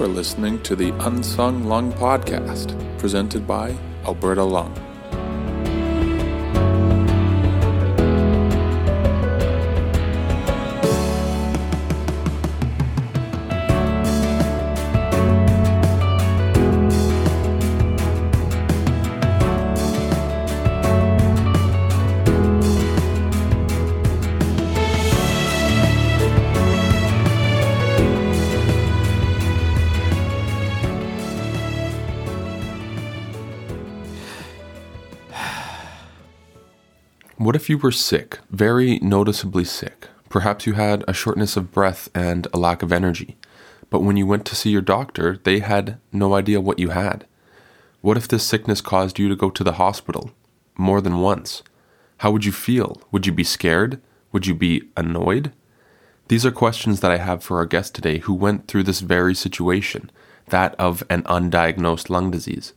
Are listening to the Unsung Lung Podcast, presented by Alberta Lung. You were sick, very noticeably sick? Perhaps you had a shortness of breath and a lack of energy. But when you went to see your doctor, they had no idea what you had. What if this sickness caused you to go to the hospital more than once? How would you feel? Would you be scared? Would you be annoyed? These are questions that I have for our guest today who went through this very situation, that of an undiagnosed lung disease.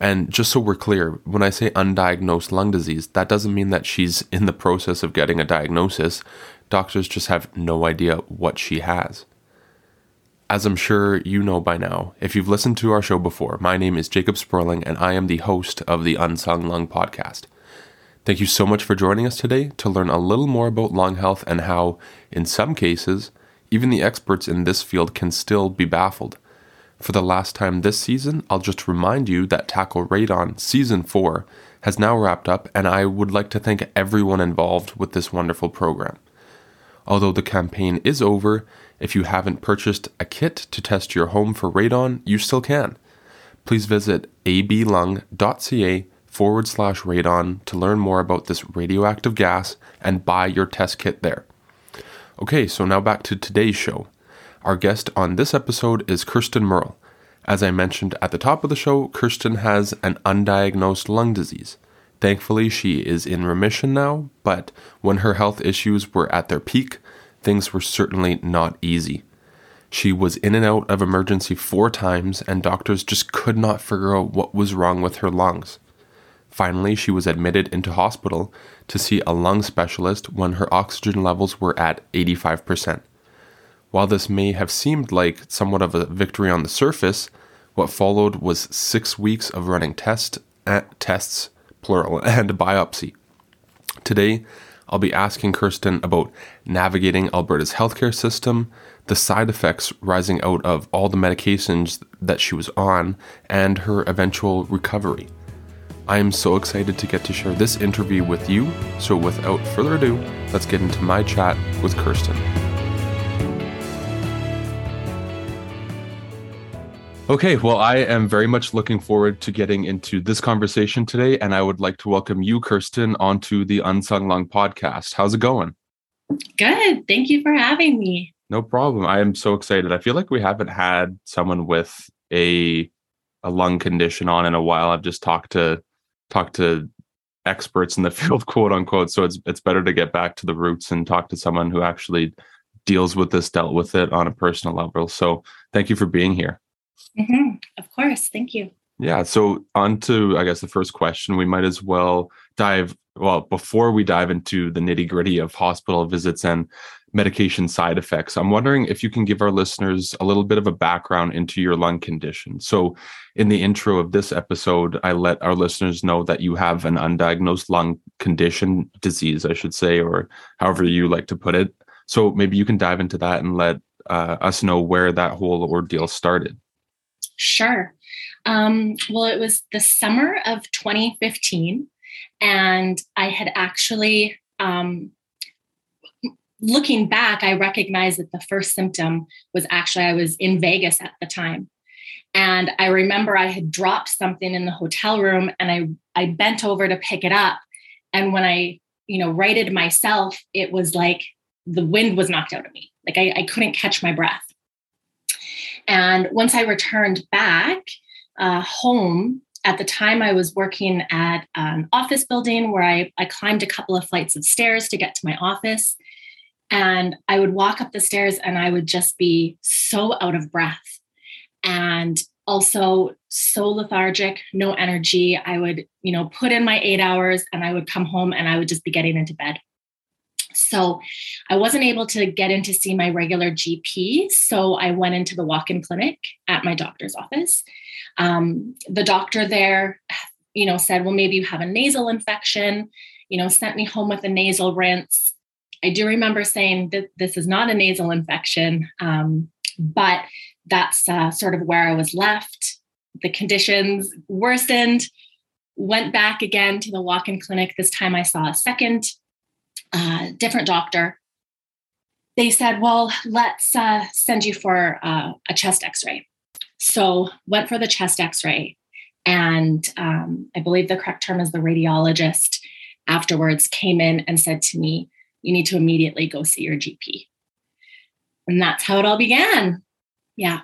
And just so we're clear, when I say undiagnosed lung disease, that doesn't mean that she's in the process of getting a diagnosis. Doctors just have no idea what she has. As I'm sure you know by now, if you've listened to our show before, my name is Jacob Sperling and I am the host of the Unsung Lung podcast. Thank you so much for joining us today to learn a little more about lung health and how, in some cases, even the experts in this field can still be baffled for the last time this season, I'll just remind you that Tackle Radon Season 4 has now wrapped up, and I would like to thank everyone involved with this wonderful program. Although the campaign is over, if you haven't purchased a kit to test your home for radon, you still can. Please visit ablung.ca forward slash radon to learn more about this radioactive gas and buy your test kit there. Okay, so now back to today's show. Our guest on this episode is Kirsten Merle. As I mentioned at the top of the show, Kirsten has an undiagnosed lung disease. Thankfully, she is in remission now, but when her health issues were at their peak, things were certainly not easy. She was in and out of emergency four times, and doctors just could not figure out what was wrong with her lungs. Finally, she was admitted into hospital to see a lung specialist when her oxygen levels were at 85%. While this may have seemed like somewhat of a victory on the surface, what followed was six weeks of running test, uh, tests, plural, and biopsy. Today, I'll be asking Kirsten about navigating Alberta's healthcare system, the side effects rising out of all the medications that she was on, and her eventual recovery. I am so excited to get to share this interview with you, so without further ado, let's get into my chat with Kirsten. Okay, well, I am very much looking forward to getting into this conversation today, and I would like to welcome you, Kirsten, onto the Unsung Lung podcast. How's it going? Good. Thank you for having me. No problem. I am so excited. I feel like we haven't had someone with a a lung condition on in a while. I've just talked to talked to experts in the field, quote unquote. So it's it's better to get back to the roots and talk to someone who actually deals with this, dealt with it on a personal level. So thank you for being here. Mm-hmm. Of course. Thank you. Yeah. So, on to, I guess, the first question. We might as well dive, well, before we dive into the nitty gritty of hospital visits and medication side effects, I'm wondering if you can give our listeners a little bit of a background into your lung condition. So, in the intro of this episode, I let our listeners know that you have an undiagnosed lung condition, disease, I should say, or however you like to put it. So, maybe you can dive into that and let uh, us know where that whole ordeal started. Sure. Um, well, it was the summer of 2015, and I had actually, um, looking back, I recognized that the first symptom was actually I was in Vegas at the time. And I remember I had dropped something in the hotel room and I, I bent over to pick it up. And when I, you know, righted myself, it was like the wind was knocked out of me. Like I, I couldn't catch my breath. And once I returned back uh, home, at the time I was working at an office building where I, I climbed a couple of flights of stairs to get to my office. And I would walk up the stairs and I would just be so out of breath and also so lethargic, no energy. I would, you know, put in my eight hours and I would come home and I would just be getting into bed. So I wasn't able to get in to see my regular GP. So I went into the walk in clinic at my doctor's office. Um, the doctor there, you know, said, well, maybe you have a nasal infection, you know, sent me home with a nasal rinse. I do remember saying that this is not a nasal infection, um, but that's uh, sort of where I was left. The conditions worsened, went back again to the walk in clinic. This time I saw a second uh, different doctor. They said, well, let's uh, send you for uh, a chest x ray. So, went for the chest x ray. And um, I believe the correct term is the radiologist afterwards came in and said to me, You need to immediately go see your GP. And that's how it all began. Yeah.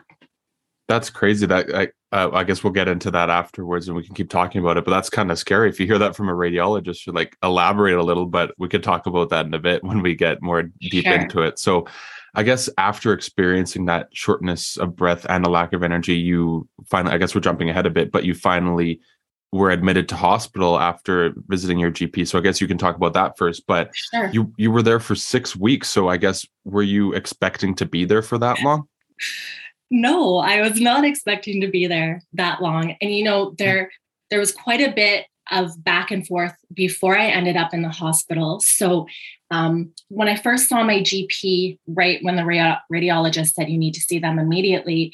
That's crazy. That I, uh, I guess we'll get into that afterwards and we can keep talking about it. But that's kind of scary if you hear that from a radiologist. like elaborate a little, but we could talk about that in a bit when we get more deep sure. into it. So, I guess after experiencing that shortness of breath and a lack of energy, you finally, I guess we're jumping ahead a bit, but you finally were admitted to hospital after visiting your GP. So I guess you can talk about that first. But sure. you you were there for six weeks. So I guess were you expecting to be there for that long? No, I was not expecting to be there that long. And you know, there there was quite a bit of back and forth before I ended up in the hospital. So um, when I first saw my GP, right when the radiologist said you need to see them immediately,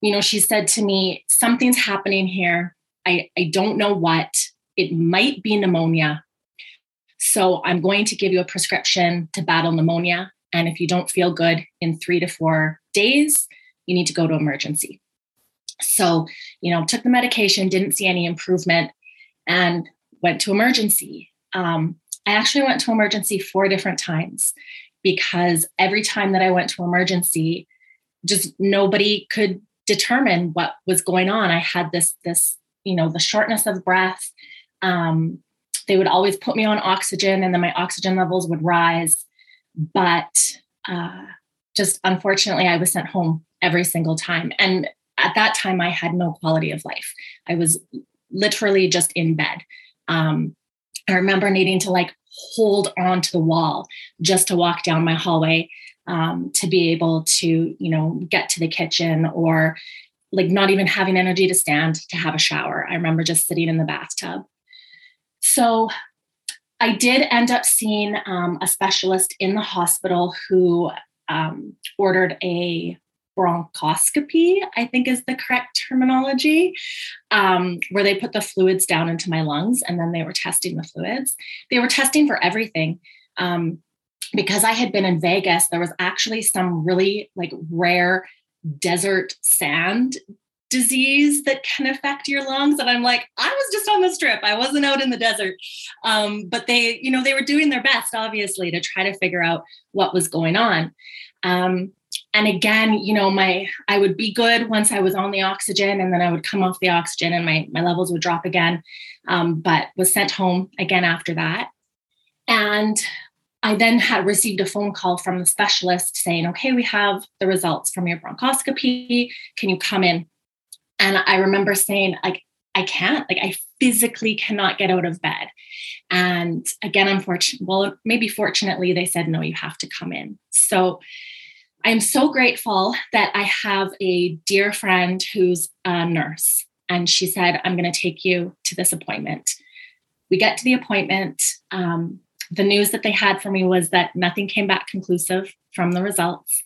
you know, she said to me, something's happening here. I, I don't know what. It might be pneumonia. So I'm going to give you a prescription to battle pneumonia. And if you don't feel good in three to four days, you need to go to emergency. So, you know, took the medication, didn't see any improvement, and went to emergency. Um, I actually went to emergency four different times because every time that I went to emergency, just nobody could determine what was going on. I had this, this, you know, the shortness of breath. Um, they would always put me on oxygen, and then my oxygen levels would rise. But uh, just unfortunately, I was sent home every single time. And at that time, I had no quality of life. I was literally just in bed. Um, I remember needing to like hold on to the wall just to walk down my hallway um, to be able to, you know, get to the kitchen or like not even having energy to stand to have a shower. I remember just sitting in the bathtub. So I did end up seeing um, a specialist in the hospital who um, ordered a bronchoscopy, I think is the correct terminology, um, where they put the fluids down into my lungs and then they were testing the fluids. They were testing for everything. Um, because I had been in Vegas, there was actually some really like rare desert sand disease that can affect your lungs and i'm like i was just on the strip i wasn't out in the desert um, but they you know they were doing their best obviously to try to figure out what was going on um, and again you know my i would be good once i was on the oxygen and then i would come off the oxygen and my my levels would drop again um, but was sent home again after that. And i then had received a phone call from the specialist saying okay we have the results from your bronchoscopy. Can you come in? And i remember saying like i can't. Like i physically cannot get out of bed. And again unfortunately well maybe fortunately they said no you have to come in. So I'm so grateful that I have a dear friend who's a nurse. And she said, I'm going to take you to this appointment. We get to the appointment. Um, the news that they had for me was that nothing came back conclusive from the results.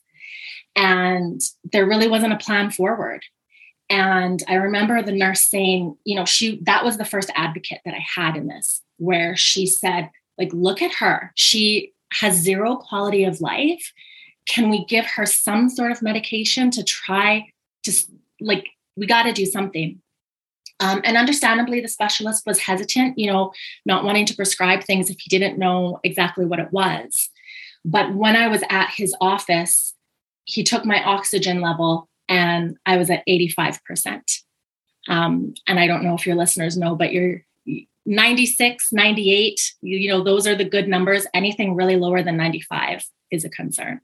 And there really wasn't a plan forward. And I remember the nurse saying, you know, she that was the first advocate that I had in this, where she said, like, look at her. She has zero quality of life can we give her some sort of medication to try to like we got to do something. Um, and understandably the specialist was hesitant you know not wanting to prescribe things if he didn't know exactly what it was. But when i was at his office he took my oxygen level and i was at 85% um, and i don't know if your listeners know but you're 96 98 you, you know those are the good numbers. Anything really lower than 95 is a concern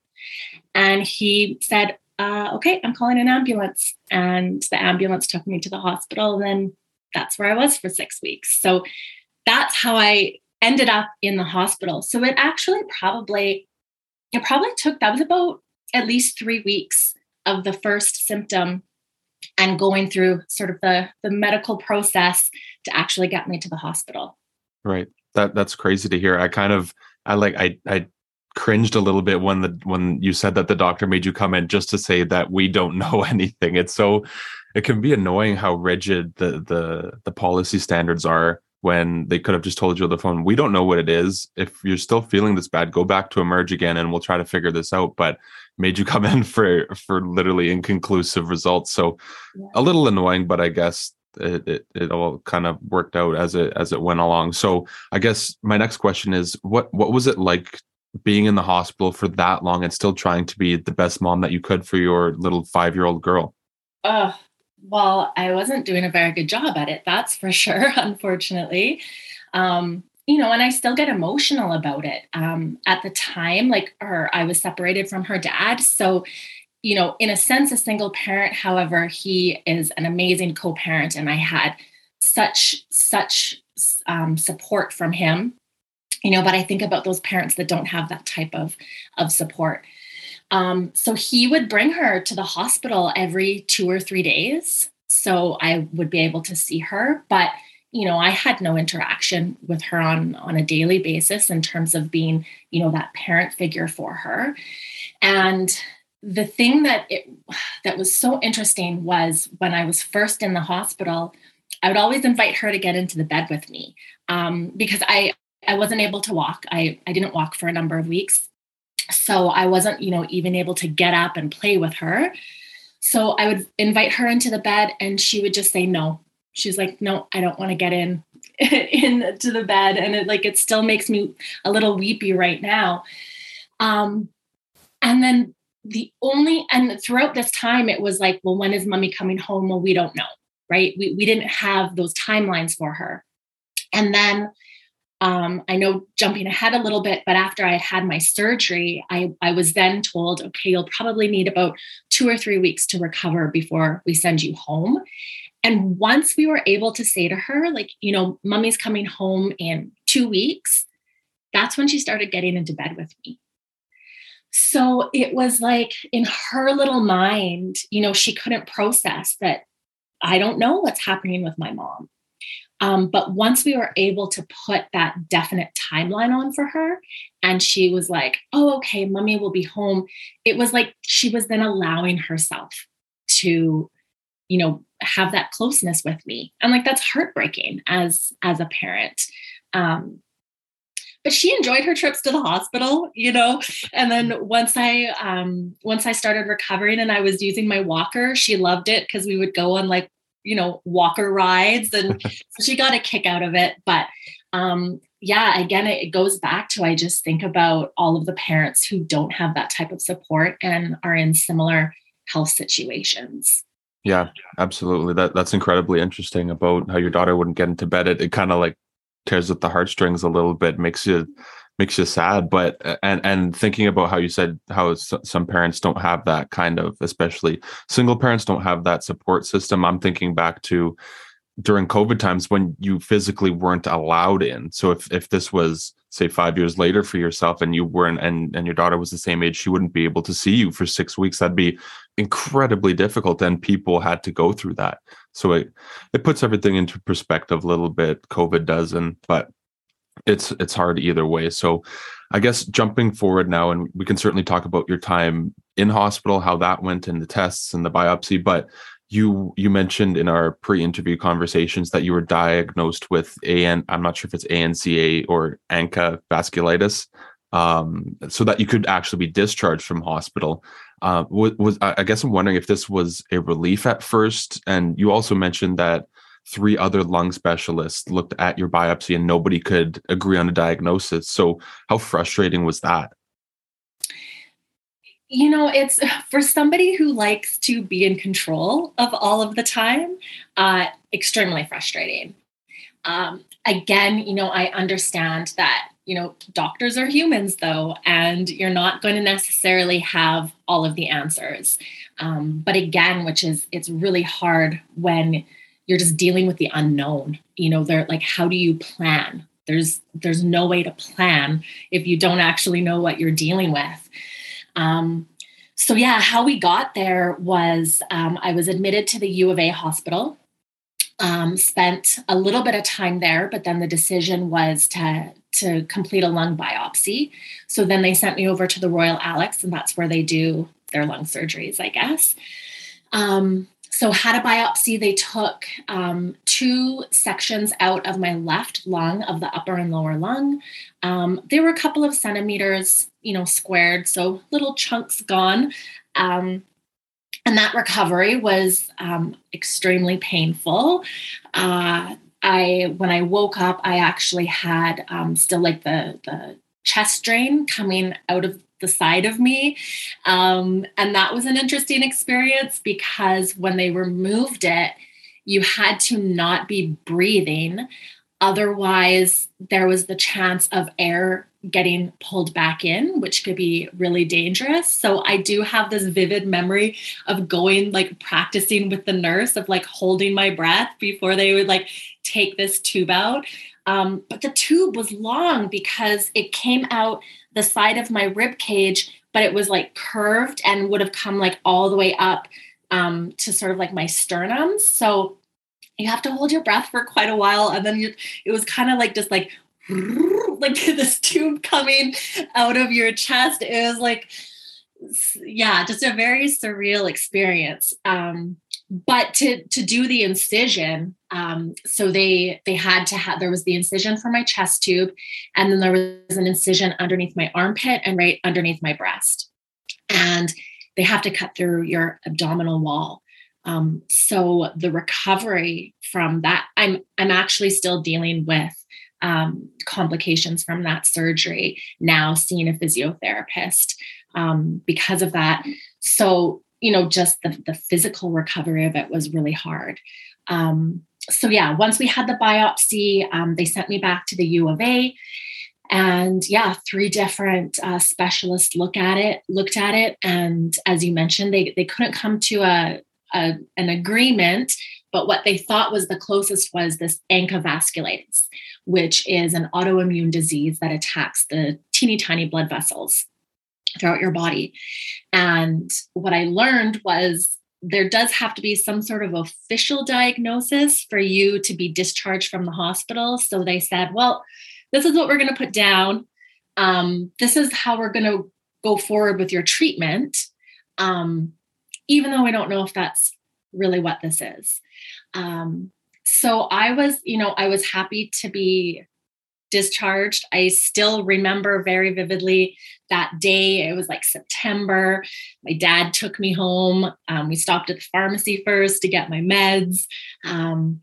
and he said, uh, okay, I'm calling an ambulance. And the ambulance took me to the hospital. And then that's where I was for six weeks. So that's how I ended up in the hospital. So it actually probably, it probably took, that was about at least three weeks of the first symptom and going through sort of the the medical process to actually get me to the hospital. Right. That that's crazy to hear. I kind of I like I I cringed a little bit when the when you said that the doctor made you come in just to say that we don't know anything. It's so it can be annoying how rigid the the the policy standards are when they could have just told you on the phone, we don't know what it is. If you're still feeling this bad, go back to emerge again and we'll try to figure this out. But made you come in for for literally inconclusive results. So yeah. a little annoying, but I guess it, it, it all kind of worked out as it as it went along. So I guess my next question is what what was it like being in the hospital for that long and still trying to be the best mom that you could for your little five year old girl? Oh, well, I wasn't doing a very good job at it, that's for sure, unfortunately. Um, you know, and I still get emotional about it. Um, at the time, like her, I was separated from her dad. So, you know, in a sense, a single parent. However, he is an amazing co-parent, and I had such such um, support from him. You know, but I think about those parents that don't have that type of of support. Um, so he would bring her to the hospital every two or three days, so I would be able to see her, but you know i had no interaction with her on on a daily basis in terms of being you know that parent figure for her and the thing that it that was so interesting was when i was first in the hospital i would always invite her to get into the bed with me um, because i i wasn't able to walk i i didn't walk for a number of weeks so i wasn't you know even able to get up and play with her so i would invite her into the bed and she would just say no she's like, no, I don't want to get in into the bed. And it like it still makes me a little weepy right now. Um, and then the only and throughout this time it was like, well, when is mommy coming home? Well, we don't know, right? We we didn't have those timelines for her. And then um, I know jumping ahead a little bit, but after I had had my surgery, I, I was then told, okay, you'll probably need about two or three weeks to recover before we send you home. And once we were able to say to her, like, you know, mommy's coming home in two weeks, that's when she started getting into bed with me. So it was like in her little mind, you know, she couldn't process that I don't know what's happening with my mom. Um, but once we were able to put that definite timeline on for her, and she was like, oh, okay, mommy will be home, it was like she was then allowing herself to you know have that closeness with me. And like that's heartbreaking as as a parent. Um but she enjoyed her trips to the hospital you know? And then once i um once i started recovering and i was using my walker she loved it because we would go on like you know walker rides and so she got a kick out of it but um yeah again it, it goes back to i just think about all of the parents who don't have that type of support and are in similar health situations yeah, absolutely. That that's incredibly interesting about how your daughter wouldn't get into bed. It, it kind of like tears at the heartstrings a little bit, makes you makes you sad. But uh, and and thinking about how you said how some parents don't have that kind of, especially single parents don't have that support system. I'm thinking back to during COVID times when you physically weren't allowed in. So if if this was say five years later for yourself and you weren't and and your daughter was the same age, she wouldn't be able to see you for six weeks. That'd be incredibly difficult, and people had to go through that. So it it puts everything into perspective a little bit. COVID does, and but it's it's hard either way. So I guess jumping forward now, and we can certainly talk about your time in hospital, how that went, and the tests and the biopsy, but you you mentioned in our pre-interview conversations that you were diagnosed with an I'm not sure if it's ANCA or ANCA vasculitis, um, so that you could actually be discharged from hospital. Uh, was, was I guess I'm wondering if this was a relief at first, and you also mentioned that three other lung specialists looked at your biopsy and nobody could agree on a diagnosis. So how frustrating was that? you know it's for somebody who likes to be in control of all of the time uh, extremely frustrating um, again you know i understand that you know doctors are humans though and you're not going to necessarily have all of the answers um, but again which is it's really hard when you're just dealing with the unknown. You know they're like how do you plan? There's there's no way to plan if you don't actually know what you're dealing with. Um, so yeah how we got there was um, i was admitted to the u of a hospital um, spent a little bit of time there but then the decision was to to complete a lung biopsy. So then they sent me over to the royal alex and that's where they do their lung surgeries i guess. Um, so had a biopsy they took um, two sections out of my left lung of the upper and lower lung. Um, they were a couple of centimeters you know squared so little chunks gone. Um, and that recovery was um, extremely painful. Uh, i when i woke up i actually had um, still like the the chest drain coming out of the side of me. Um, and that was an interesting experience because when they removed it, you had to not be breathing. Otherwise, there was the chance of air getting pulled back in, which could be really dangerous. So I do have this vivid memory of going like practicing with the nurse of like holding my breath before they would like take this tube out. Um, but the tube was long because it came out the side of my rib cage, but it was like curved and would have come like all the way up um, to sort of like my sternum. So you have to hold your breath for quite a while. And then you, it was kind of like just like, like this tube coming out of your chest. It was like, yeah, just a very surreal experience. Um, but to to do the incision um, so they they had to have there was the incision for my chest tube and then there was an incision underneath my armpit and right underneath my breast. And they have to cut through your abdominal wall. Um, so the recovery from that i'm i'm actually still dealing with um, complications from that surgery now seeing a physiotherapist um, because of that so you know, just the, the physical recovery of it was really hard. Um, so yeah, once we had the biopsy, um, they sent me back to the U of A, and yeah, three different uh, specialists look at it, looked at it, and as you mentioned, they they couldn't come to a, a an agreement. But what they thought was the closest was this ANCA vasculitis, which is an autoimmune disease that attacks the teeny tiny blood vessels throughout your body. And what I learned was there does have to be some sort of official diagnosis for you to be discharged from the hospital. So they said, well, this is what we're going to put down. Um, this is how we're going to go forward with your treatment, um, even though I don't know if that's really what this is. Um, so I was, you know, I was happy to be discharged. I still remember very vividly that day. It was like September. My dad took me home. Um, we stopped at the pharmacy first to get my meds. Um,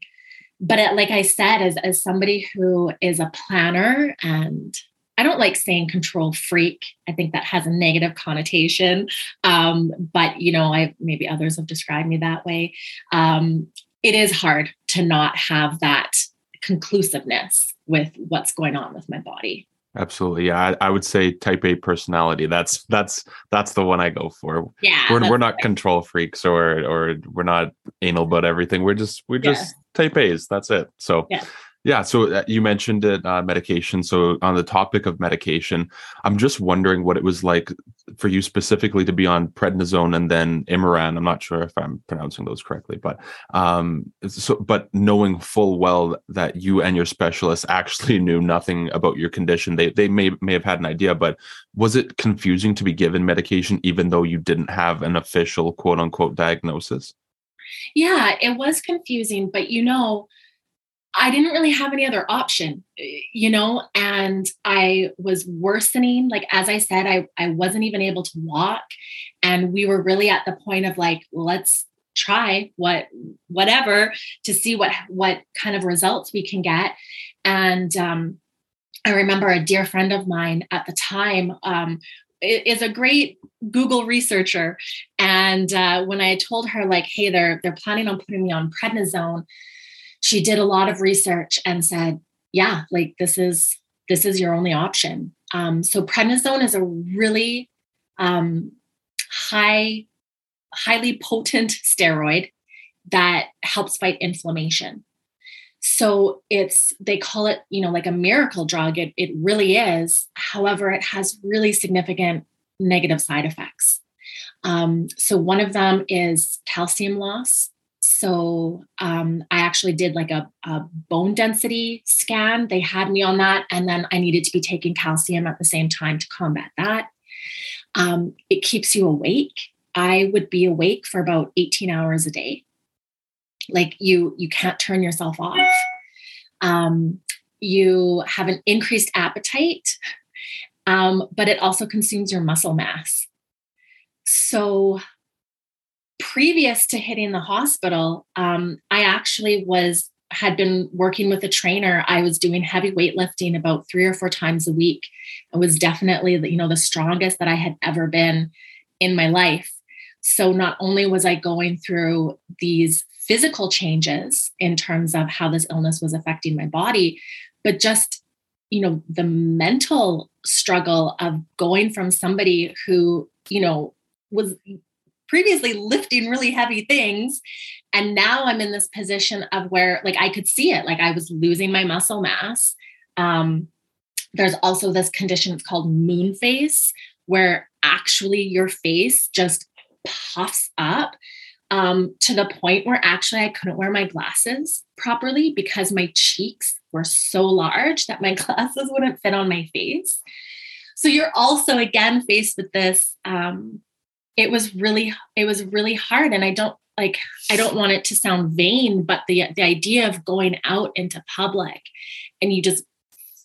but it, like I said, as, as somebody who is a planner and I don't like saying control freak. I think that has a negative connotation. Um, but you know, I maybe others have described me that way. Um, it is hard to not have that conclusiveness with what's going on with my body. Absolutely. Yeah. I, I, would say type A personality. That's that's that's the one I go for. Yeah. We're we're not right. control freaks or or we're not anal about everything. We're just we're just type A's. That's it. So yeah. Yeah. So uh, you mentioned it, uh, medication. So on the topic of medication, I'm just wondering what it was like for you specifically to be on prednisone and then Imuran. I'm not sure if I'm pronouncing those correctly, but um, so but knowing full well that you and your specialist actually knew nothing about your condition, they they may may have had an idea, but was it confusing to be given medication even though you didn't have an official quote unquote diagnosis? Yeah, it was confusing, but you know I didn't really have any other option, you know, and I was worsening. Like, as I said, I, I wasn't even able to walk. And we were really at the point of like, let's try what, whatever to see what, what kind of results we can get. And, um, I remember a dear friend of mine at the time um, is a great Google researcher. And uh, when I told her, like, hey, they're they're planning on putting me on prednisone, she did a lot of research and said, yeah, like this is this is your only option. Um, so prednisone is a really um, high, highly potent steroid that helps fight inflammation. So it's, they call it, you know, like a miracle drug. It, it really is. However, it has really significant negative side effects. Um, so one of them is calcium loss. So um, I actually did like a, a, bone density scan. They had me on that, and then I needed to be taking calcium at the same time to combat that. Um, it keeps you awake. I would be awake for about 18 hours a day like you you can't turn yourself off um, you have an increased appetite um, but it also consumes your muscle mass so previous to hitting the hospital um, i actually was had been working with a trainer. I was doing heavy weightlifting about three or four times a week. I was definitely you know the strongest that i had ever been in my life. So not only was i going through these physical changes in terms of how this illness was affecting my body, but just, you know, the mental struggle of going from somebody who, you know, was previously lifting really heavy things and now i'm in this position of where like i could see it like i was losing my muscle mass um, there's also this condition it's called moon face where actually your face just puffs up um, to the point where actually I couldn't wear my glasses properly because my cheeks were so large that my glasses wouldn't fit on my face. So you're also again faced with this. Um, it was really, it was really hard, and I don't like. I don't want it to sound vain, but the the idea of going out into public, and you just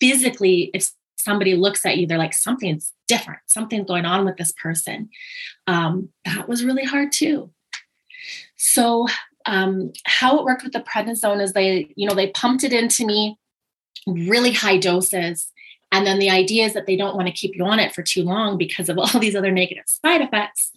physically, if somebody looks at you, they're like something's different, something's going on with this person. Um, that was really hard too. So um, how it worked with the prednisone is they, you know, they pumped it into me really high doses. And then the idea is that they don't want to keep you on it for too long because of all these other negative side effects.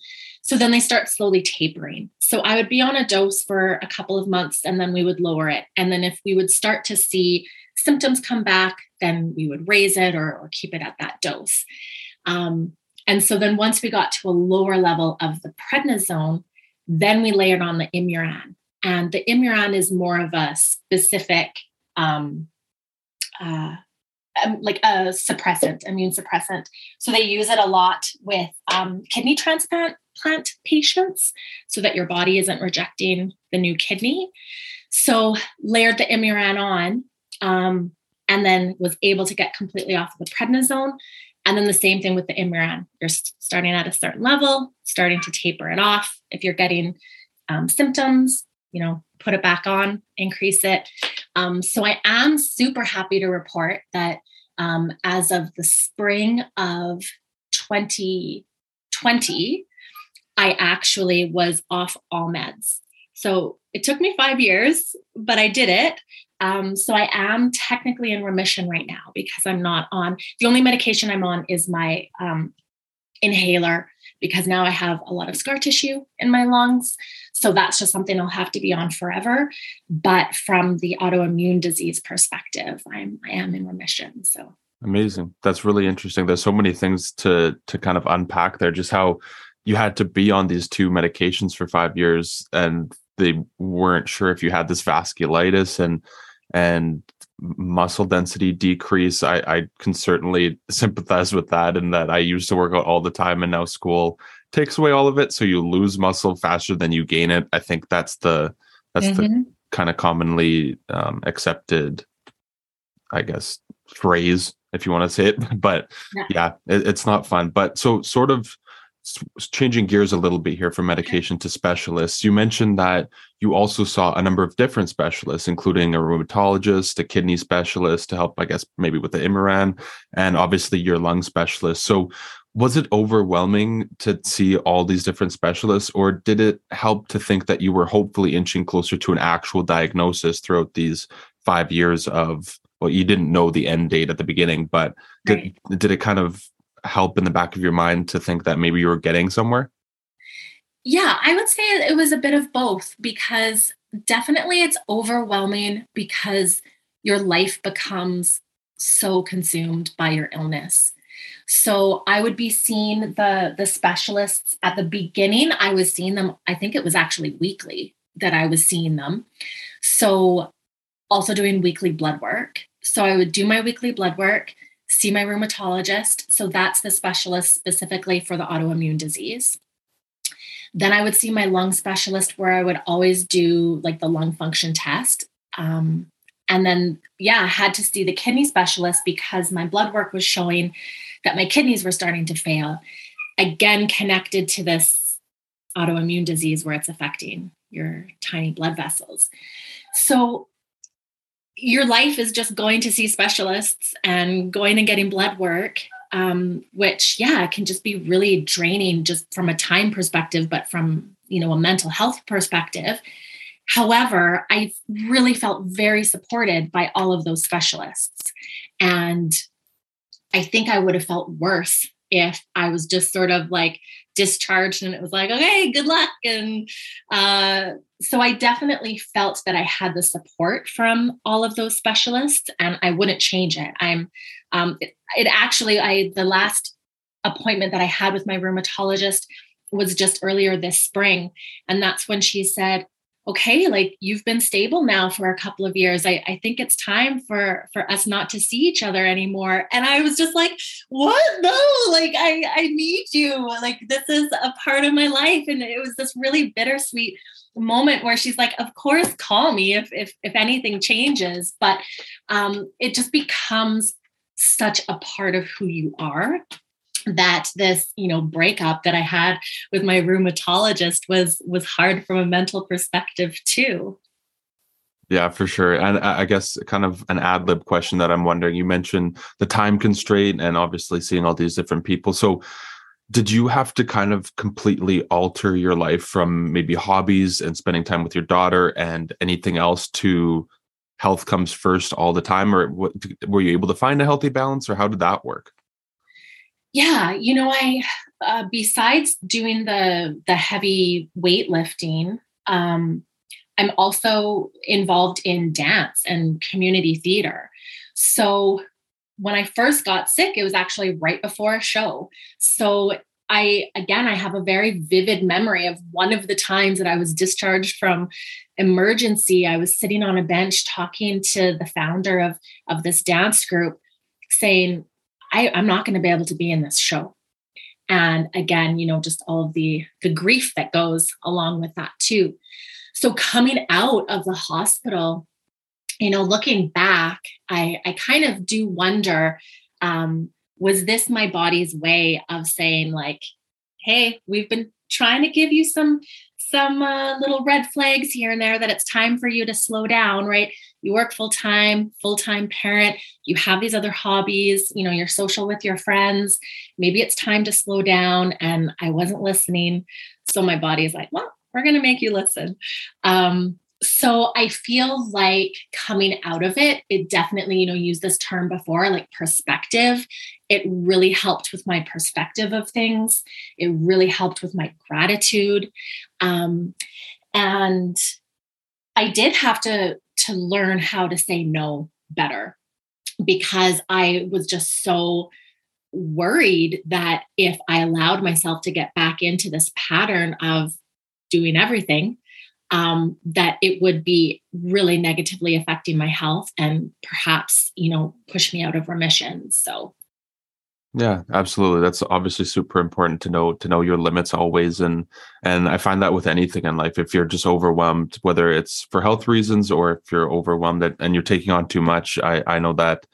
So then they start slowly tapering. So I would be on a dose for a couple of months and then we would lower it. And then if we would start to see symptoms come back, then we would raise it or, or keep it at that dose. Um, and so then once we got to a lower level of the prednisone, then we layered on the Imuran. And the Imuran is more of a specific, um, uh, um, like a suppressant, immune suppressant. So they use it a lot with um, kidney transplant plant patients so that your body isn't rejecting the new kidney. So layered the Imuran on um, and then was able to get completely off of the prednisone and then the same thing with the Imuran. You're starting at a certain level, starting to taper it off. If you're getting um, symptoms, you know, put it back on, increase it. Um, so I am super happy to report that um, as of the spring of 2020, I actually was off all meds. So it took me five years, but I did it. Um, so I am technically in remission right now because I'm not on the only medication I'm on is my um, inhaler because now I have a lot of scar tissue in my lungs. So that's just something I'll have to be on forever. But from the autoimmune disease perspective, I'm I am in remission. So amazing. That's really interesting. There's so many things to to kind of unpack there. Just how you had to be on these two medications for five years and they weren't sure if you had this vasculitis and and muscle density decrease. I i can certainly sympathize with that and that i used to work out all the time and now school takes away all of it. So you lose muscle faster than you gain it. I think that's the that's mm-hmm. the kind of commonly um, accepted i guess phrase if you want to say it but yeah, yeah it, it's not fun. But so sort of changing gears a little bit here from medication to specialists, you mentioned that you also saw a number of different specialists, including a rheumatologist, a kidney specialist to help, I guess, maybe with the Imuran, and obviously your lung specialist. So, was it overwhelming to see all these different specialists, or did it help to think that you were hopefully inching closer to an actual diagnosis throughout these five years of? Well, you didn't know the end date at the beginning, but did, right. did it kind of help in the back of your mind to think that maybe you were getting somewhere? Yeah, I would say it was a bit of both because definitely it's overwhelming because your life becomes so consumed by your illness. So I would be seeing the the specialists at the beginning. I was seeing them. I think it was actually weekly that I was seeing them. So also doing weekly blood work. So I would do my weekly blood work, see my rheumatologist. So that's the specialist specifically for the autoimmune disease. Then I would see my lung specialist where I would always do like the lung function test. Um, and then, yeah, I had to see the kidney specialist because my blood work was showing that my kidneys were starting to fail. Again, connected to this autoimmune disease where it's affecting your tiny blood vessels. So your life is just going to see specialists and going and getting blood work um, which yeah can just be really draining just from a time perspective but from you know a mental health perspective. However i really felt very supported by all of those specialists. And i think i would have felt worse if i was just sort of like discharged and it was like okay good luck. And uh, so i definitely felt that i had the support from all of those specialists and i wouldn't change it. I'm um, it, it actually i the last appointment that i had with my rheumatologist was just earlier this spring. And that's when she said okay like you've been stable now for a couple of years. I, I think it's time for for us not to see each other anymore. And i was just like what? No like i i need you. Like this is a part of my life. And it was this really bittersweet moment where she's like of course call me if if if anything changes. But um it just becomes such a part of who you are that this you know breakup that i had with my rheumatologist was was hard from a mental perspective too. Yeah for sure. And i guess kind of an ad lib question that i'm wondering you mentioned the time constraint and obviously seeing all these different people. So did you have to kind of completely alter your life from maybe hobbies and spending time with your daughter and anything else to health comes first all the time? Or were you able to find a healthy balance or how did that work yeah you know i uh, besides doing the the heavy weightlifting um, i'm also involved in dance and community theater so when i first got sick it was actually right before a show so I again I have a very vivid memory of one of the times that I was discharged from emergency. I was sitting on a bench talking to the founder of of this dance group, saying, I, I'm not going to be able to be in this show. And again, you know, just all of the the grief that goes along with that too. So coming out of the hospital, you know, looking back, I I kind of do wonder um, was this my body's way of saying like hey we've been trying to give you some some uh, little red flags here and there that it's time for you to slow down right you work full time full time parent. You have these other hobbies you know you're social with your friends. Maybe it's time to slow down and i wasn't listening. So my body is like well we're going to make you listen. Um, so i feel like coming out of it it definitely you know used this term before like perspective. It really helped with my perspective of things. It really helped with my gratitude. Um, and i did have to to learn how to say no better because i was just so worried that if i allowed myself to get back into this pattern of doing everything um, that it would be really negatively affecting my health and perhaps you know push me out of remission. So yeah absolutely that's obviously super important to know to know your limits always and and i find that with anything in life if you're just overwhelmed whether it's for health reasons or if you're overwhelmed and you're taking on too much i i know that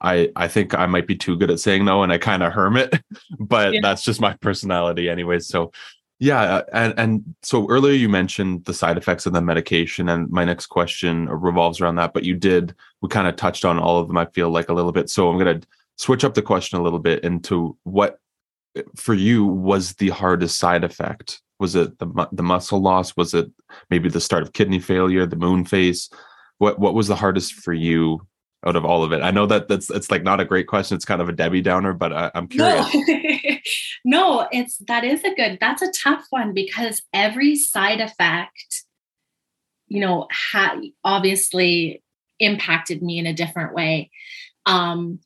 I, I think I might be too good at saying no and I kind of hermit, but yeah. that's just my personality anyway. So yeah, uh, and and so earlier you mentioned the side effects of the medication, and my next question revolves around that. But you did we kind of touched on all of them. I feel like a little bit. So I'm gonna switch up the question a little bit into what for you was the hardest side effect. Was it the the muscle loss? Was it maybe the start of kidney failure, the moon face? What what was the hardest for you out of all of it? I know that that's it's like not a great question. It's kind of a Debbie Downer, but I, am curious. No. no, it's that is a good. That's a tough one because every side effect, you know, ha- obviously impacted me in a different way. Um,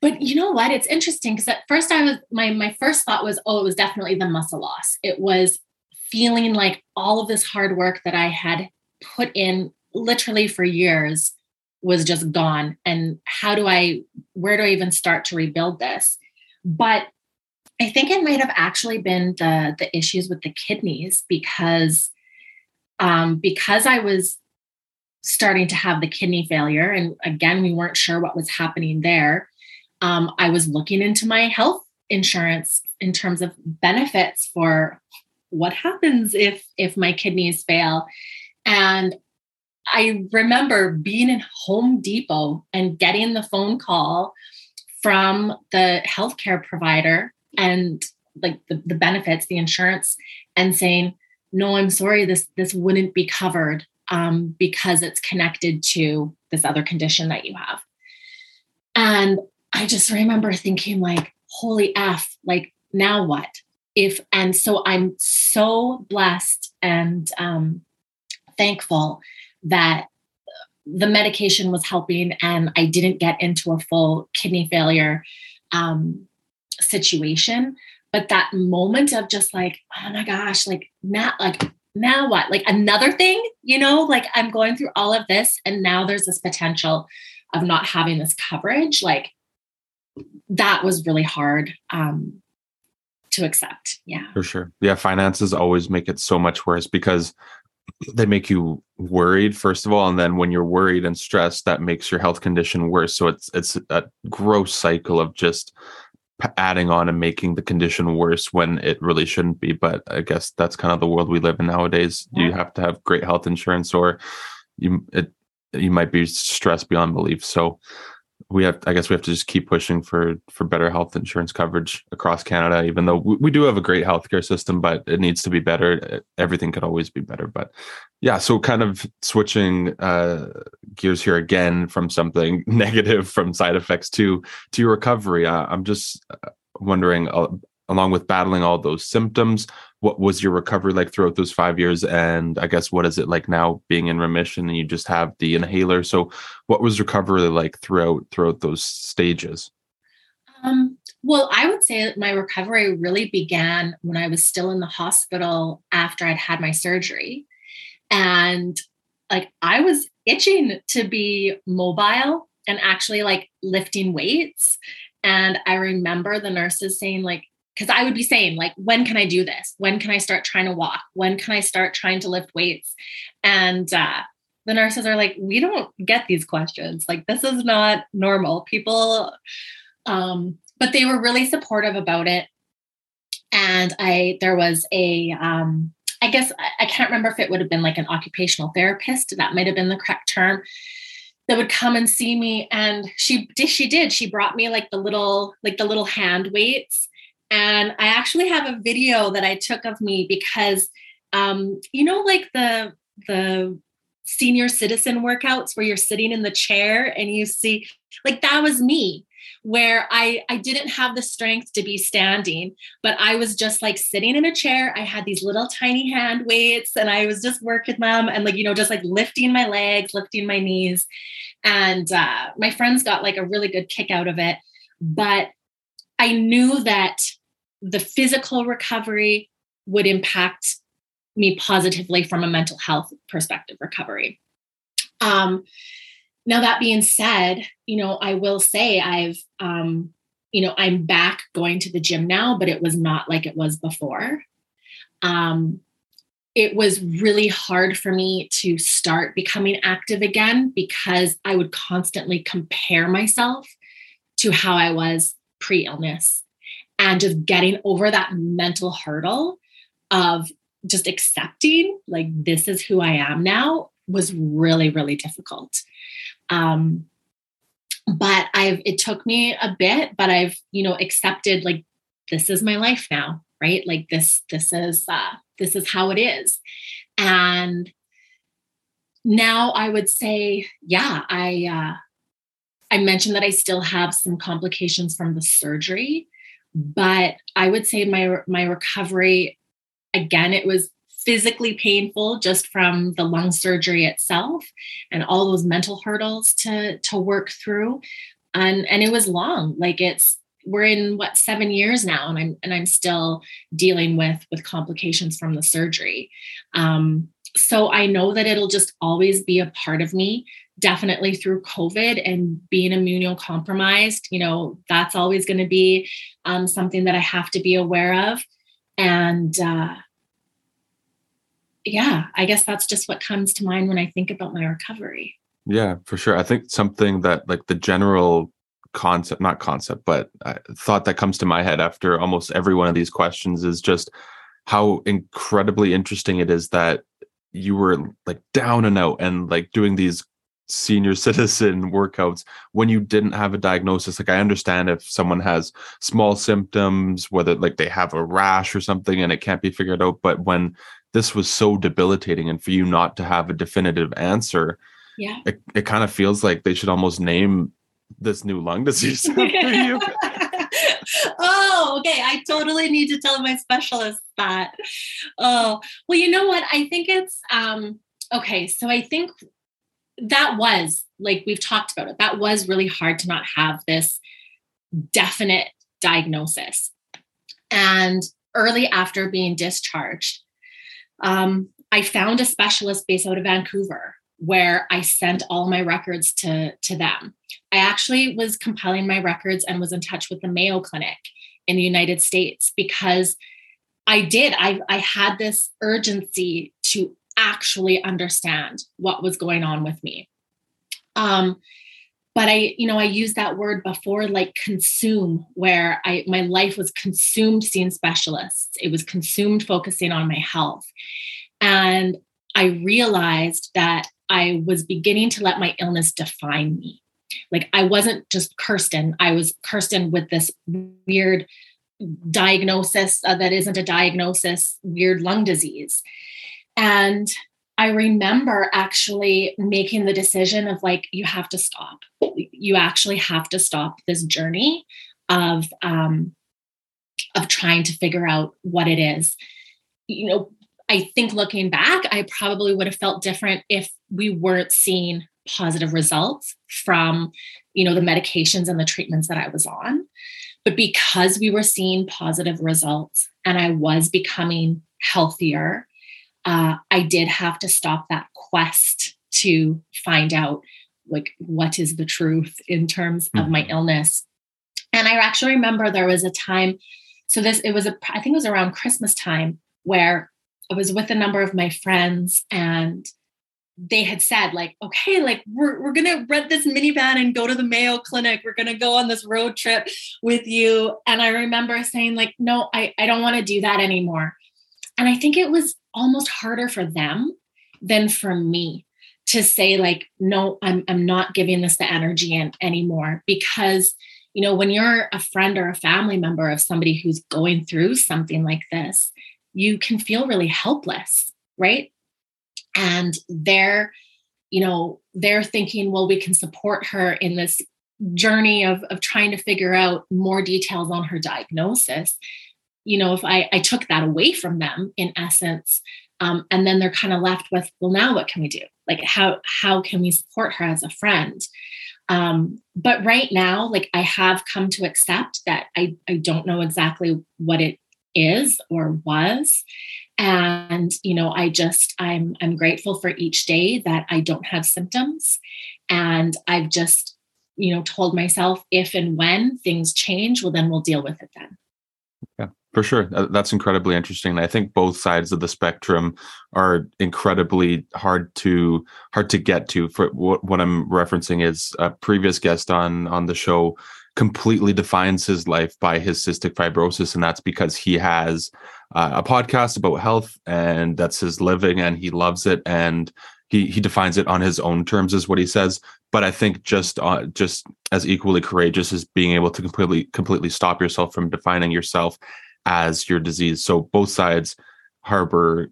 but you know what? It's interesting because at first I was my my first thought was, oh, it was definitely the muscle loss. It was feeling like all of this hard work that I had put in literally for years was just gone and how do i where do i even start to rebuild this but i think it might have actually been the the issues with the kidneys because um because i was starting to have the kidney failure and again we weren't sure what was happening there um, i was looking into my health insurance in terms of benefits for what happens if if my kidneys fail and I remember being in Home Depot and getting the phone call from the healthcare provider and like the, the benefits, the insurance, and saying, no, I'm sorry, this this wouldn't be covered um, because it's connected to this other condition that you have. And I just remember thinking, like, holy F, like, now what? If and so I'm so blessed and um, thankful that the medication was helping and I didn't get into a full kidney failure um, situation. But that moment of just like, oh my gosh, like now, like now what? Like another thing, you know, like I'm going through all of this and now there's this potential of not having this coverage. Like that was really hard um, to accept. Yeah. For sure. Yeah. Finances always make it so much worse because they make you worried first of all and then when you're worried and stressed that makes your health condition worse so it's it's a gross cycle of just adding on and making the condition worse when it really shouldn't be but i guess that's kind of the world we live in nowadays yeah. you have to have great health insurance or you it you might be stressed beyond belief so we have i guess we have to just keep pushing for for better health insurance coverage across canada even though we, we do have a great healthcare system but it needs to be better. Everything could always be better. But yeah so kind of switching uh gears here again from something negative from side effects to to your recovery. Uh, i'm just uh, wondering uh, along with battling all those symptoms what was your recovery like throughout those five years? And i guess what is it like now being in remission and you just have the inhaler? So what was recovery like throughout throughout those stages? Um, well i would say that my recovery really began when i was still in the hospital after i'd had my surgery. And like i was itching to be mobile and actually like lifting weights. And i remember the nurses saying like because I would be saying, like, when can I do this? When can I start trying to walk? When can I start trying to lift weights? And uh, the nurses are like, we don't get these questions. Like, this is not normal. People, um, but they were really supportive about it. And I, there was a, um, I guess I can't remember if it would have been like an occupational therapist. That might have been the correct term that would come and see me and she did she did she brought me like the little like the little hand weights and I actually have a video that I took of me because, um, you know, like the the senior citizen workouts where you're sitting in the chair and you see, like that was me where I I didn't have the strength to be standing, but I was just like sitting in a chair. I had these little tiny hand weights and I was just working them and like you know just like lifting my legs, lifting my knees, and uh, my friends got like a really good kick out of it. But I knew that the physical recovery would impact me positively from a mental health perspective recovery. Um, now that being said, you know, I will say I've, um, you know, I'm back going to the gym now, but it was not like it was before. Um, it was really hard for me to start becoming active again because I would constantly compare myself to how I was pre illness and just getting over that mental hurdle of just accepting like this is who I am now was really really difficult. Um, but I've it took me a bit, but I've you know accepted like this is my life now, right? Like this this is uh, this is how it is, and now I would say yeah I. Uh, I mentioned that I still have some complications from the surgery but I would say my my recovery again it was physically painful just from the lung surgery itself and all those mental hurdles to to work through and and it was long like it's we're in what 7 years now and I'm and I'm still dealing with with complications from the surgery um so I know that it'll just always be a part of me. Definitely through COVID and being immunocompromised, you know, that's always going to be um, something that I have to be aware of. And uh, yeah, I guess that's just what comes to mind when I think about my recovery. Yeah, for sure. I think something that like the general concept, not concept, but uh, thought that comes to my head after almost every one of these questions is just how incredibly interesting it is that you were like down and out and like doing these senior citizen workouts when you didn't have a diagnosis like i understand if someone has small symptoms whether like they have a rash or something and it can't be figured out but when this was so debilitating and for you not to have a definitive answer yeah it, it kind of feels like they should almost name this new lung disease for you oh, okay. I totally need to tell my specialist that. Oh, well, you know what? I think it's um okay. So I think that was like we've talked about it. That was really hard to not have this definite diagnosis. And early after being discharged, um, I found a specialist based out of Vancouver where I sent all my records to, to them. I actually was compiling my records and was in touch with the Mayo Clinic in the United States because I did. I, I had this urgency to actually understand what was going on with me. Um, but I, you know, I used that word before, like consume, where I my life was consumed seeing specialists. It was consumed focusing on my health. And I realized that I was beginning to let my illness define me. Like I wasn't just Kirsten, I was Kirsten with this weird diagnosis uh, that isn't a diagnosis, weird lung disease. And I remember actually making the decision of like, you have to stop. You actually have to stop this journey of um, of trying to figure out what it is. You know, I think looking back, I probably would have felt different if we weren't seeing positive results from, you know, the medications and the treatments that I was on. But because we were seeing positive results and I was becoming healthier, uh, I did have to stop that quest to find out like what is the truth in terms mm-hmm. of my mm-hmm. illness. And I actually remember there was a time, so this it was a I think it was around Christmas time where I was with a number of my friends and they had said like okay like we're, we're gonna rent this minivan and go to the mayo clinic we're gonna go on this road trip with you and i remember saying like no i, I don't want to do that anymore and i think it was almost harder for them than for me to say like no i'm, I'm not giving this the energy in anymore because you know when you're a friend or a family member of somebody who's going through something like this you can feel really helpless, right? And they're, you know, they're thinking, well, we can support her in this journey of, of trying to figure out more details on her diagnosis. You know, if I, I took that away from them, in essence, um, and then they're kind of left with, well, now what can we do? Like, how how can we support her as a friend? Um, but right now, like I have come to accept that I I don't know exactly what it is or was and you know i just i'm i'm grateful for each day that i don't have symptoms and i've just you know told myself if and when things change well then we'll deal with it then for sure. That's incredibly interesting i think both sides of the spectrum are incredibly hard to hard to get to. For what, what i'm referencing is a previous guest on on the show completely defines his life by his cystic fibrosis and that's because he has uh, a podcast about health and that's his living and he loves it and he he defines it on his own terms is what he says. But i think just uh, just as equally courageous as being able to completely completely stop yourself from defining yourself as your disease so both sides harbor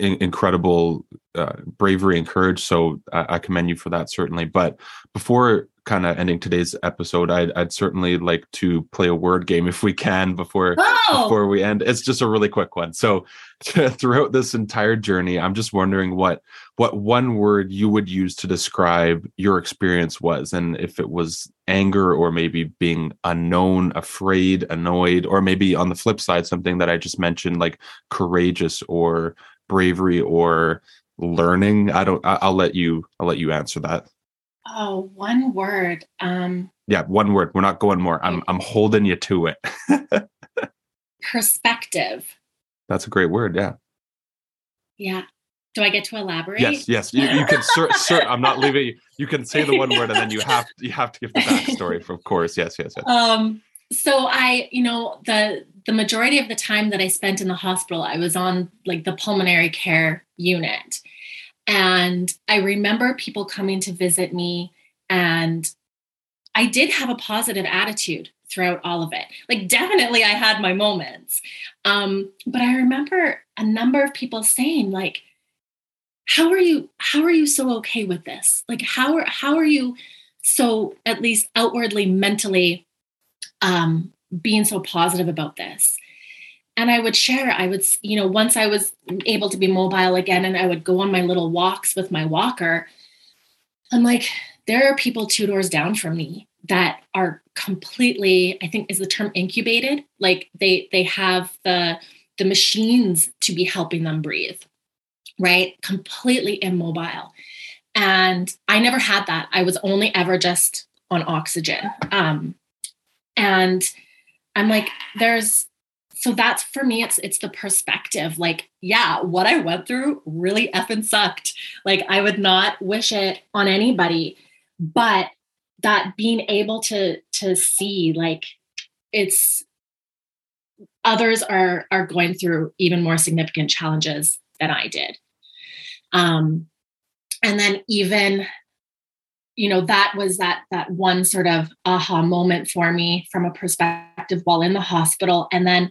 in- incredible uh, bravery and courage so I-, I commend you for that certainly but before kind of ending today's episode, I'd, I'd certainly like to play a word game if we can before oh! before we end. It's just a really quick one. So throughout this entire journey, I'm just wondering what what one word you would use to describe your experience was, and if it was anger or maybe being unknown, afraid, annoyed, or maybe on the flip side, something that I just mentioned like courageous or bravery or learning? I don't. I, will let you. I'll let you answer that. Oh, one word. Um, yeah, one word. We're not going more. I'm I'm holding you to it. perspective. That's a great word. Yeah. Yeah. Do I get to elaborate? Yes, yes. You, you can. Sir, sir, I'm not leaving you. You can say the one word, and then you have you have to give the backstory. Of course. Yes, yes, yes. Um. So I, you know, the the majority of the time that I spent in the hospital, I was on like the pulmonary care unit, and I remember people coming to visit me, and I did have a positive attitude throughout all of it. Like, definitely, I had my moments. Um, but I remember a number of people saying, like, how are you how are you so okay with this? Like how are how are you so at least outwardly mentally um being so positive about this? And i would share i would you know once i was able to be mobile again and i would go on my little walks with my walker i'm like there are people two doors down from me that are completely i think is the term incubated. Like they they have the the machines to be helping them breathe right? Completely immobile. And i never had that. I was only ever just on oxygen. Um and i'm like there's so that's for me it's it's the perspective like yeah what i went through really effing sucked. Like i would not wish it on anybody. But that being able to to see like it's others are are going through even more significant challenges than I did. Um, and then even you know that was that that one sort of aha moment for me from a perspective while in the hospital. And then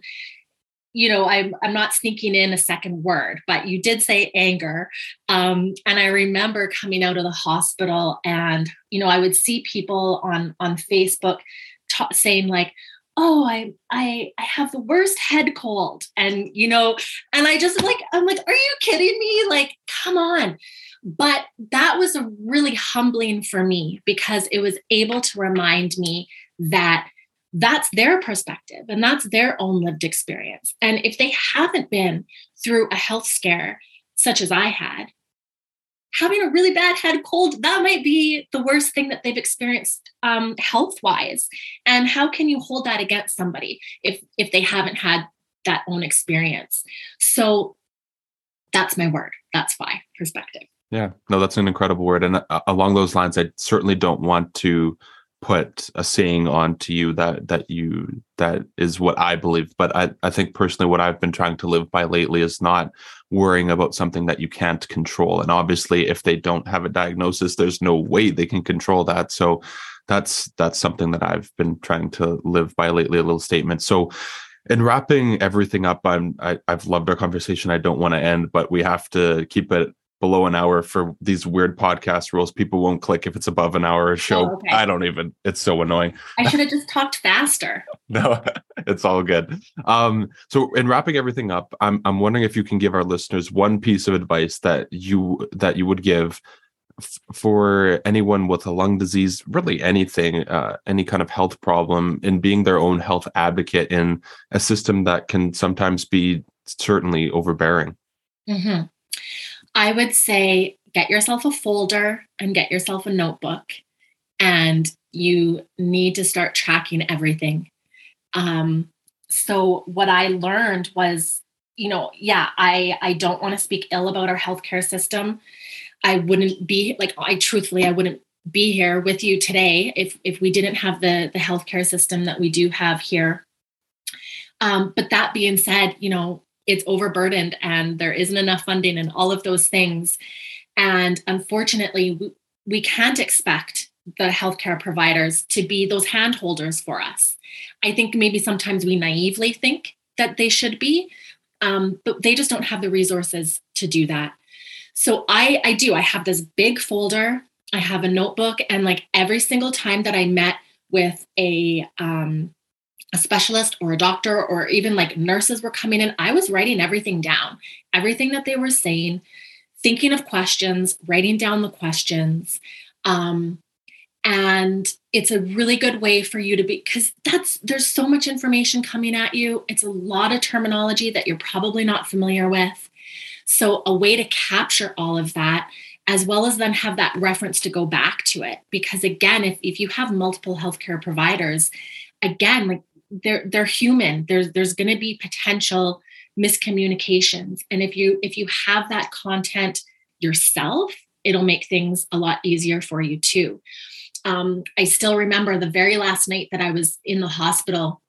you know i'm i'm not sneaking in a second word but you did say anger. Um, and i remember coming out of the hospital and you know i would see people on on facebook ta- saying like oh i i i have the worst head cold and you know and i just like i'm like are you kidding me like come on but that was really humbling for me because it was able to remind me that that's their perspective and that's their own lived experience. And if they haven't been through a health scare such as I had, having a really bad head cold, that might be the worst thing that they've experienced um, health wise. And how can you hold that against somebody if if they haven't had that own experience? So that's my word. That's why perspective. Yeah, no, that's an incredible word. And uh, along those lines, I certainly don't want to put a saying onto you that that you that is what I believe. But I, I think personally what I've been trying to live by lately is not worrying about something that you can't control. And obviously if they don't have a diagnosis, there's no way they can control that. So that's that's something that I've been trying to live by lately, a little statement. So in wrapping everything up, I'm I, I've loved our conversation. I don't want to end, but we have to keep it below an hour for these weird podcast rules. People won't click if it's above an hour a show. Oh, okay. I don't even. It's so annoying. I should have just talked faster. no, it's all good. Um, so in wrapping everything up, I'm I'm wondering if you can give our listeners one piece of advice that you that you would give f- for anyone with a lung disease, really anything, uh, any kind of health problem, in being their own health advocate in a system that can sometimes be certainly overbearing. Mm-hmm. I would say get yourself a folder and get yourself a notebook, and you need to start tracking everything. Um, so what I learned was, you know, yeah, I I don't want to speak ill about our healthcare system. I wouldn't be like I truthfully I wouldn't be here with you today if if we didn't have the the healthcare system that we do have here. Um, but that being said, you know, it's overburdened and there isn't enough funding and all of those things. And unfortunately, we, we can't expect the healthcare providers to be those handholders for us. I think maybe sometimes we naively think that they should be, um, but they just don't have the resources to do that. So I, I do. I have this big folder. I have a notebook, and like every single time that I met with a um, a specialist or a doctor or even like nurses were coming in, I was writing everything down, everything that they were saying, thinking of questions, writing down the questions. Um, and it's a really good way for you to be because that's there's so much information coming at you it's a lot of terminology that you're probably not familiar with So, a way to capture all of that, as well as then have that reference to go back to it. Because again, if, if you have multiple healthcare providers, again, like they're they're human. There's there's going to be potential miscommunications, and if you if you have that content yourself, it'll make things a lot easier for you too. Um, I still remember the very last night that I was in the hospital.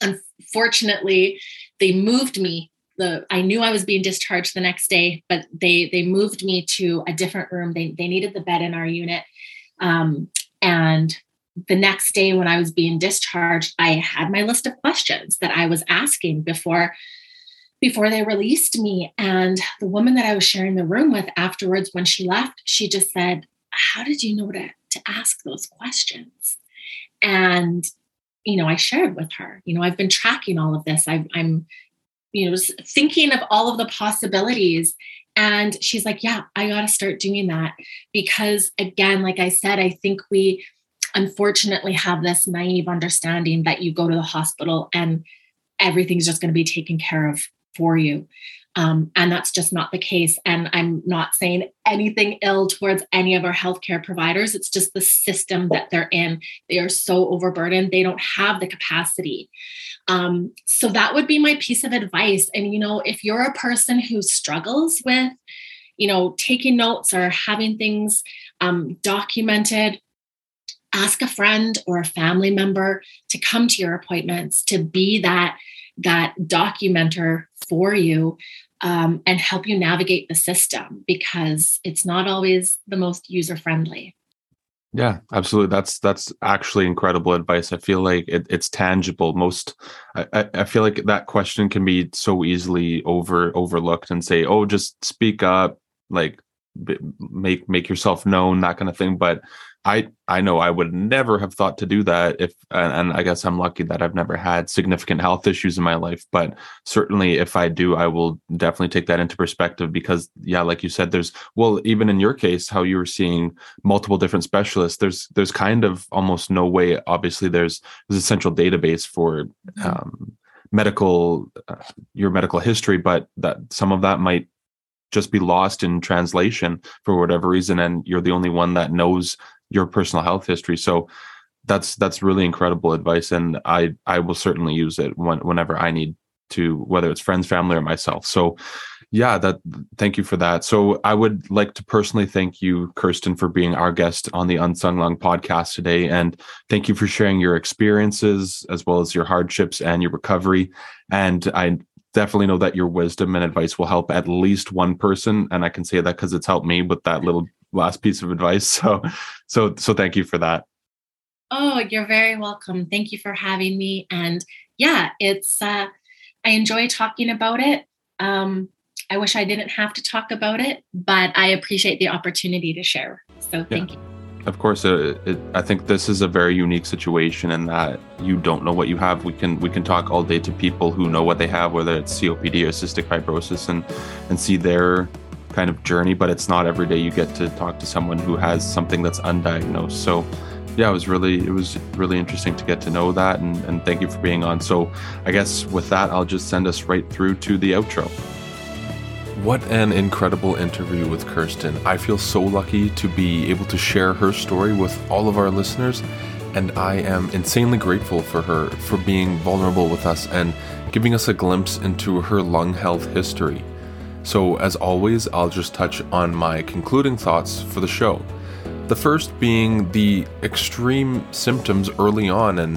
Unfortunately, they moved me. The I knew I was being discharged the next day, but they they moved me to a different room. They they needed the bed in our unit, um, and the next day when I was being discharged, I had my list of questions that I was asking before before they released me. And the woman that I was sharing the room with afterwards, when she left, she just said, How did you know to, to ask those questions? And, you know, I shared with her, you know, I've been tracking all of this. i I'm, you know, thinking of all of the possibilities. And she's like, Yeah, I got to start doing that. Because again, like I said, I think we unfortunately have this naive understanding that you go to the hospital and everything's just going to be taken care of for you. Um, and that's just not the case. And I'm not saying anything ill towards any of our healthcare providers. It's just the system that they're in. They are so overburdened, they don't have the capacity. Um, so that would be my piece of advice. And, you know, if you're a person who struggles with, you know, taking notes or having things um, documented, ask a friend or a family member to come to your appointments to be that that documenter for you um, and help you navigate the system because it's not always the most user friendly yeah absolutely. That's that's actually incredible advice. I feel like it, it's tangible. Most I, I feel like that question can be so easily over overlooked and say oh just speak up. Like make make yourself known that kind of thing but I I know I would never have thought to do that if and I guess I'm lucky that I've never had significant health issues in my life but certainly if I do I will definitely take that into perspective because yeah like you said there's well even in your case how you were seeing multiple different specialists there's there's kind of almost no way obviously there's there's a central database for mm-hmm. um, medical uh, your medical history but that some of that might just be lost in translation for whatever reason and you're the only one that knows your personal health history. So that's that's really incredible advice, and I I will certainly use it when, whenever I need to, whether it's friends, family, or myself. So yeah, that thank you for that. So I would like to personally thank you, Kirsten, for being our guest on the Unsung Lung podcast today, and thank you for sharing your experiences as well as your hardships and your recovery. And I definitely know that your wisdom and advice will help at least one person, and I can say that because it's helped me with that little last piece of advice. So, so, so thank you for that. Oh, you're very welcome. Thank you for having me. And yeah, it's, uh, I enjoy talking about it. Um, I wish I didn't have to talk about it, but I appreciate the opportunity to share. So thank yeah. you. Of course, uh, it, I think this is a very unique situation in that you don't know what you have. We can we can talk all day to people who know what they have, whether it's COPD or cystic fibrosis, and and see their kind of journey, but it's not every day you get to talk to someone who has something that's undiagnosed. So yeah, it was really it was really interesting to get to know that and, and thank you for being on. So I guess with that I'll just send us right through to the outro. What an incredible interview with Kirsten. I feel so lucky to be able to share her story with all of our listeners, and I am insanely grateful for her for being vulnerable with us and giving us a glimpse into her lung health history. So, as always, I'll just touch on my concluding thoughts for the show. The first being the extreme symptoms early on and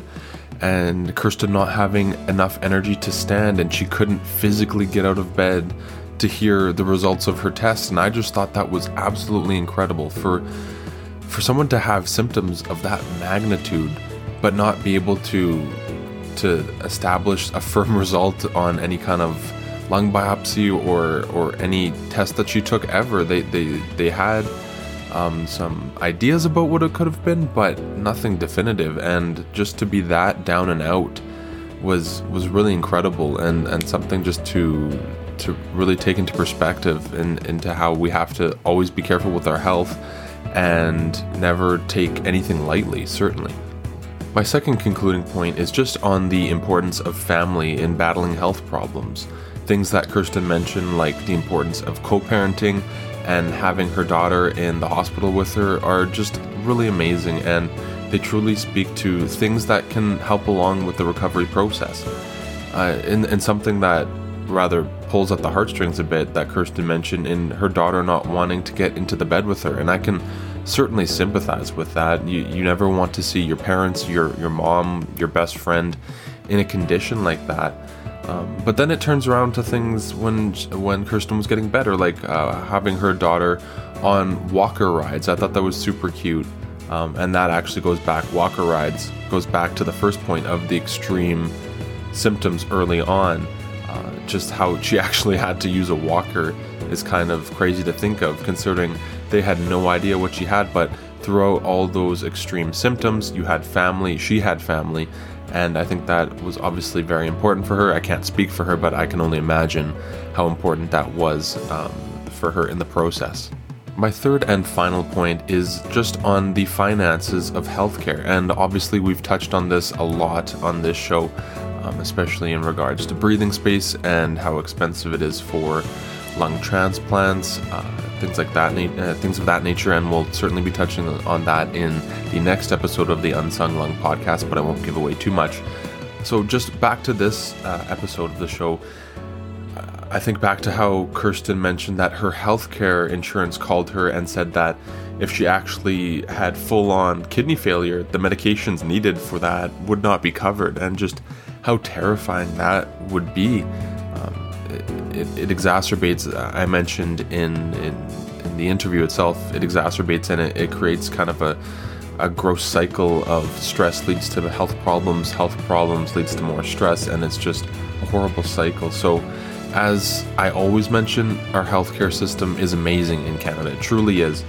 and Kirsten not having enough energy to stand and she couldn't physically get out of bed to hear the results of her test and I just thought that was absolutely incredible for for someone to have symptoms of that magnitude but not be able to to establish a firm result on any kind of lung biopsy or or any test that she took ever. They they they had um, some ideas about what it could have been, but nothing definitive. And just to be that down and out was was really incredible and and something just to to really take into perspective and into how we have to always be careful with our health and never take anything lightly certainly my second concluding point is just on the importance of family in battling health problems things that Kirsten mentioned, like the importance of co parenting and having her daughter in the hospital with her, are just really amazing. And they truly speak to things that can help along with the recovery process. Uh, and, and something that rather pulls at the heartstrings a bit that Kirsten mentioned in her daughter not wanting to get into the bed with her. And I can certainly sympathize with that. You, you never want to see your parents, your, your mom, your best friend in a condition like that. Um, but then it turns around to things when when Kirsten was getting better, like uh, having her daughter on walker rides. I thought that was super cute, um, and that actually goes back. Walker rides goes back to the first point of the extreme symptoms early on. Just how she actually had to use a walker is kind of crazy to think of, considering they had no idea what she had. But throughout all those extreme symptoms, you had family, she had family, and I think that was obviously very important for her. I can't speak for her, but I can only imagine how important that was um, for her in the process. My third and final point is just on the finances of healthcare, and obviously, we've touched on this a lot on this show, um, especially in regards to breathing space and how expensive it is for lung transplants. Uh, things like that, uh, things of that nature, and we'll certainly be touching on that in the next episode of the Unsung Lung podcast. But I won't give away too much. So just back to this uh, episode of the show. I think back to how Kirsten mentioned that her healthcare insurance called her and said that if she actually had full on kidney failure, the medications needed for that would not be covered, and just how terrifying that would be it, it exacerbates. I mentioned in, in, in the interview itself, it exacerbates and it, it creates kind of a a gross cycle of stress leads to health problems, health problems leads to more stress, and it's just a horrible cycle. So, as I always mention, our healthcare system is amazing in Canada. It truly is,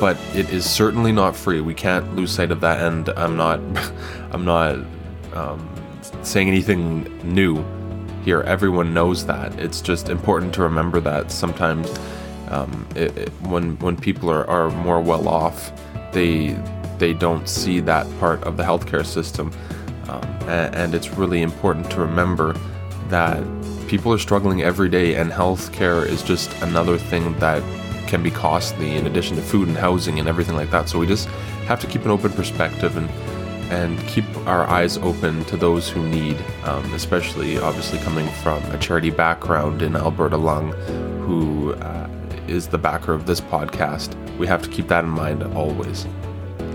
but it is certainly not free. We can't lose sight of that, and I'm not, I'm not um, saying anything new here. Everyone knows that. It's just important to remember that sometimes um, it, it, when when people are, are more well off, they they don't see that part of the healthcare system, um, and, and it's really important to remember that people are struggling every day, and healthcare is just another thing that can be costly in addition to food and housing and everything like that. So we just have to keep an open perspective and and keep our eyes open to those who need, um, especially obviously coming from a charity background in Alberta Lung, who uh, is the backer of this podcast. We have to keep that in mind always.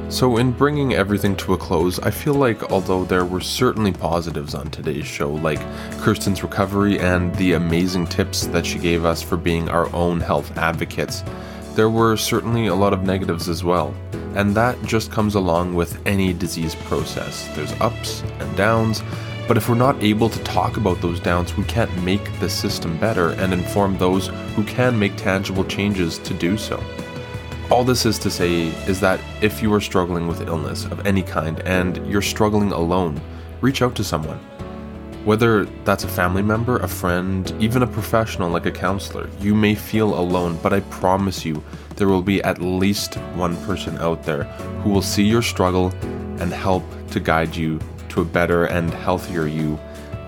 So, in bringing everything to a close, I feel like although there were certainly positives on today's show, like Kirsten's recovery and the amazing tips that she gave us for being our own health advocates, there were certainly a lot of negatives as well. And that just comes along with any disease process. There's ups and downs, but if we're not able to talk about those downs, we can't make the system better and inform those who can make tangible changes to do so. All this is to say is that if you are struggling with illness of any kind and you're struggling alone, reach out to someone. Whether that's a family member, a friend, even a professional like a counselor, you may feel alone, but I promise you, there will be at least one person out there who will see your struggle and help to guide you to a better and healthier you,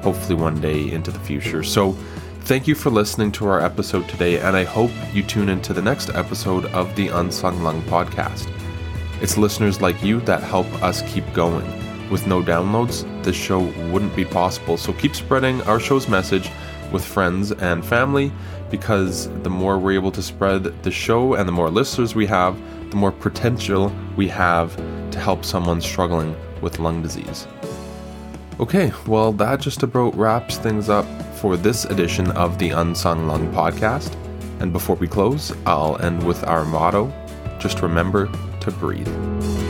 hopefully one day into the future. So, thank you for listening to our episode today, and I hope you tune into the next episode of the Unsung Lung podcast. It's listeners like you that help us keep going. With no downloads, this show wouldn't be possible. So keep spreading our show's message with friends and family because the more we're able to spread the show and the more listeners we have, the more potential we have to help someone struggling with lung disease. Okay, well, that just about wraps things up for this edition of the Unsung Lung podcast. And before we close, I'll end with our motto just remember to breathe.